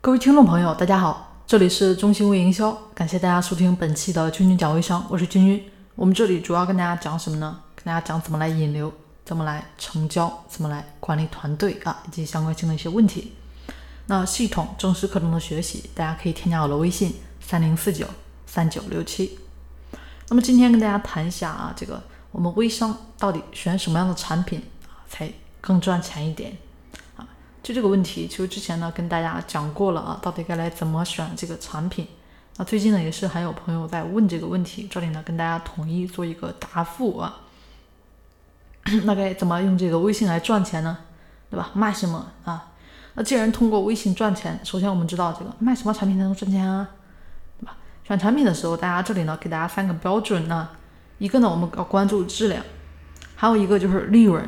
各位听众朋友，大家好，这里是中心微营销，感谢大家收听本期的君君讲微商，我是君君。我们这里主要跟大家讲什么呢？跟大家讲怎么来引流，怎么来成交，怎么来管理团队啊，以及相关性的一些问题。那系统正式课程的学习，大家可以添加我的微信三零四九三九六七。那么今天跟大家谈一下啊，这个我们微商到底选什么样的产品啊才更赚钱一点？就这个问题，其实之前呢跟大家讲过了啊，到底该来怎么选这个产品？那最近呢也是还有朋友在问这个问题，这里呢跟大家统一做一个答复啊。那该怎么用这个微信来赚钱呢？对吧？卖什么啊？那既然通过微信赚钱，首先我们知道这个卖什么产品才能赚钱啊，对吧？选产品的时候，大家这里呢给大家三个标准呢，一个呢我们要关注质量，还有一个就是利润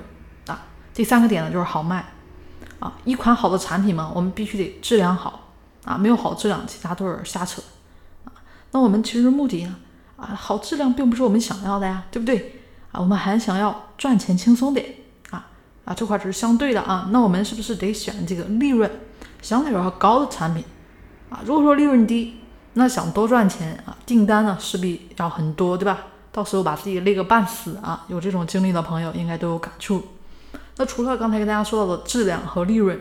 啊，第三个点呢就是好卖啊。一款好的产品嘛，我们必须得质量好啊，没有好质量，其他都是瞎扯啊。那我们其实目的呢啊，好质量并不是我们想要的呀，对不对啊？我们还想要赚钱轻松点。啊啊，这块只是相对的啊，那我们是不是得选这个利润相对来说高的产品啊？如果说利润低，那想多赚钱啊，订单呢势必要很多，对吧？到时候把自己累个半死啊！有这种经历的朋友应该都有感触。那除了刚才跟大家说到的质量和利润，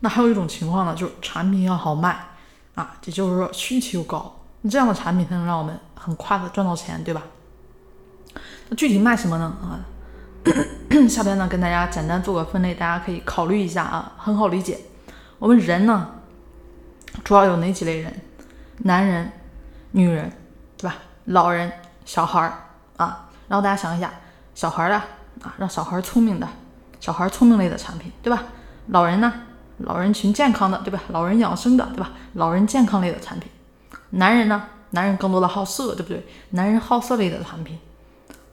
那还有一种情况呢，就是产品要好卖啊，也就是说需求高，那这样的产品才能让我们很快的赚到钱，对吧？那具体卖什么呢？啊？下边呢，跟大家简单做个分类，大家可以考虑一下啊，很好理解。我们人呢，主要有哪几类人？男人、女人，对吧？老人、小孩儿啊。然后大家想一下，小孩儿的啊，让小孩儿聪明的，小孩聪明类的产品，对吧？老人呢，老人群健康的，对吧？老人养生的，对吧？老人健康类的产品。男人呢，男人更多的好色，对不对？男人好色类的产品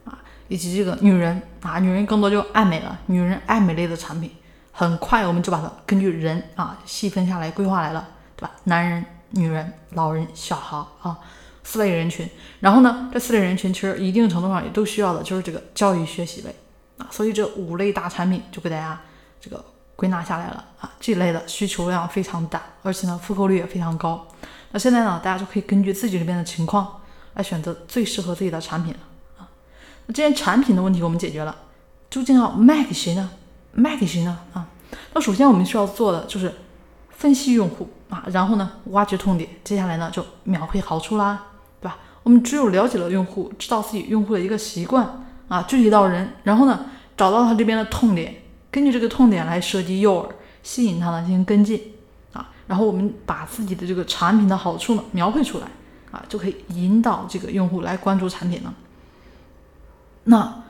啊。以及这个女人啊，女人更多就爱美了，女人爱美类的产品，很快我们就把它根据人啊细分下来规划来了，对吧？男人、女人、老人、小孩啊，四类人群。然后呢，这四类人群其实一定程度上也都需要的就是这个教育学习类啊，所以这五类大产品就给大家这个归纳下来了啊，这类的需求量非常大，而且呢复购率也非常高。那现在呢，大家就可以根据自己这边的情况来选择最适合自己的产品了啊。那。这件产品的问题我们解决了，究竟要卖给谁呢？卖给谁呢？啊，那首先我们需要做的就是分析用户啊，然后呢挖掘痛点，接下来呢就描绘好处啦，对吧？我们只有了解了用户，知道自己用户的一个习惯啊，具体到人，然后呢找到他这边的痛点，根据这个痛点来设计诱饵，吸引他呢进行跟进啊，然后我们把自己的这个产品的好处呢描绘出来啊，就可以引导这个用户来关注产品了。那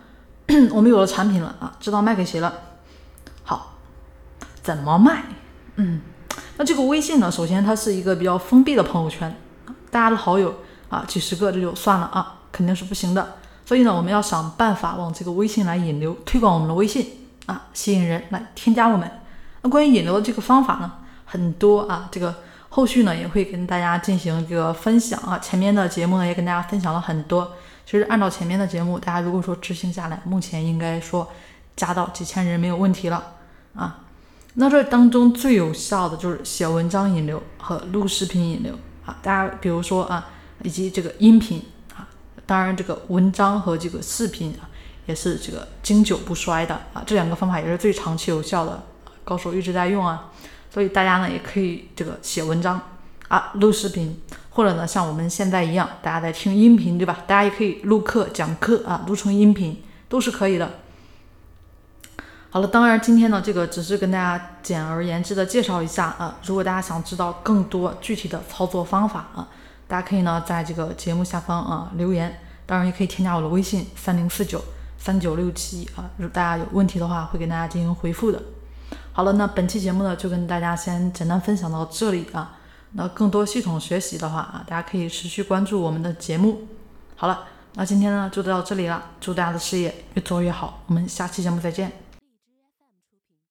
我们有了产品了啊，知道卖给谁了。好，怎么卖？嗯，那这个微信呢，首先它是一个比较封闭的朋友圈，大家的好友啊几十个这就算了啊，肯定是不行的。所以呢，我们要想办法往这个微信来引流，推广我们的微信啊，吸引人来添加我们。那关于引流的这个方法呢，很多啊，这个后续呢也会跟大家进行这个分享啊。前面的节目呢也跟大家分享了很多。其实按照前面的节目，大家如果说执行下来，目前应该说加到几千人没有问题了啊。那这当中最有效的就是写文章引流和录视频引流啊。大家比如说啊，以及这个音频，当然这个文章和这个视频啊，也是这个经久不衰的啊。这两个方法也是最长期有效的，高手一直在用啊。所以大家呢也可以这个写文章啊，录视频。或者呢，像我们现在一样，大家在听音频，对吧？大家也可以录课讲课啊，录成音频都是可以的。好了，当然今天呢，这个只是跟大家简而言之的介绍一下啊。如果大家想知道更多具体的操作方法啊，大家可以呢在这个节目下方啊留言，当然也可以添加我的微信三零四九三九六七啊。如果大家有问题的话，会给大家进行回复的。好了，那本期节目呢，就跟大家先简单分享到这里啊。那更多系统学习的话啊，大家可以持续关注我们的节目。好了，那今天呢就到这里了，祝大家的事业越做越好，我们下期节目再见。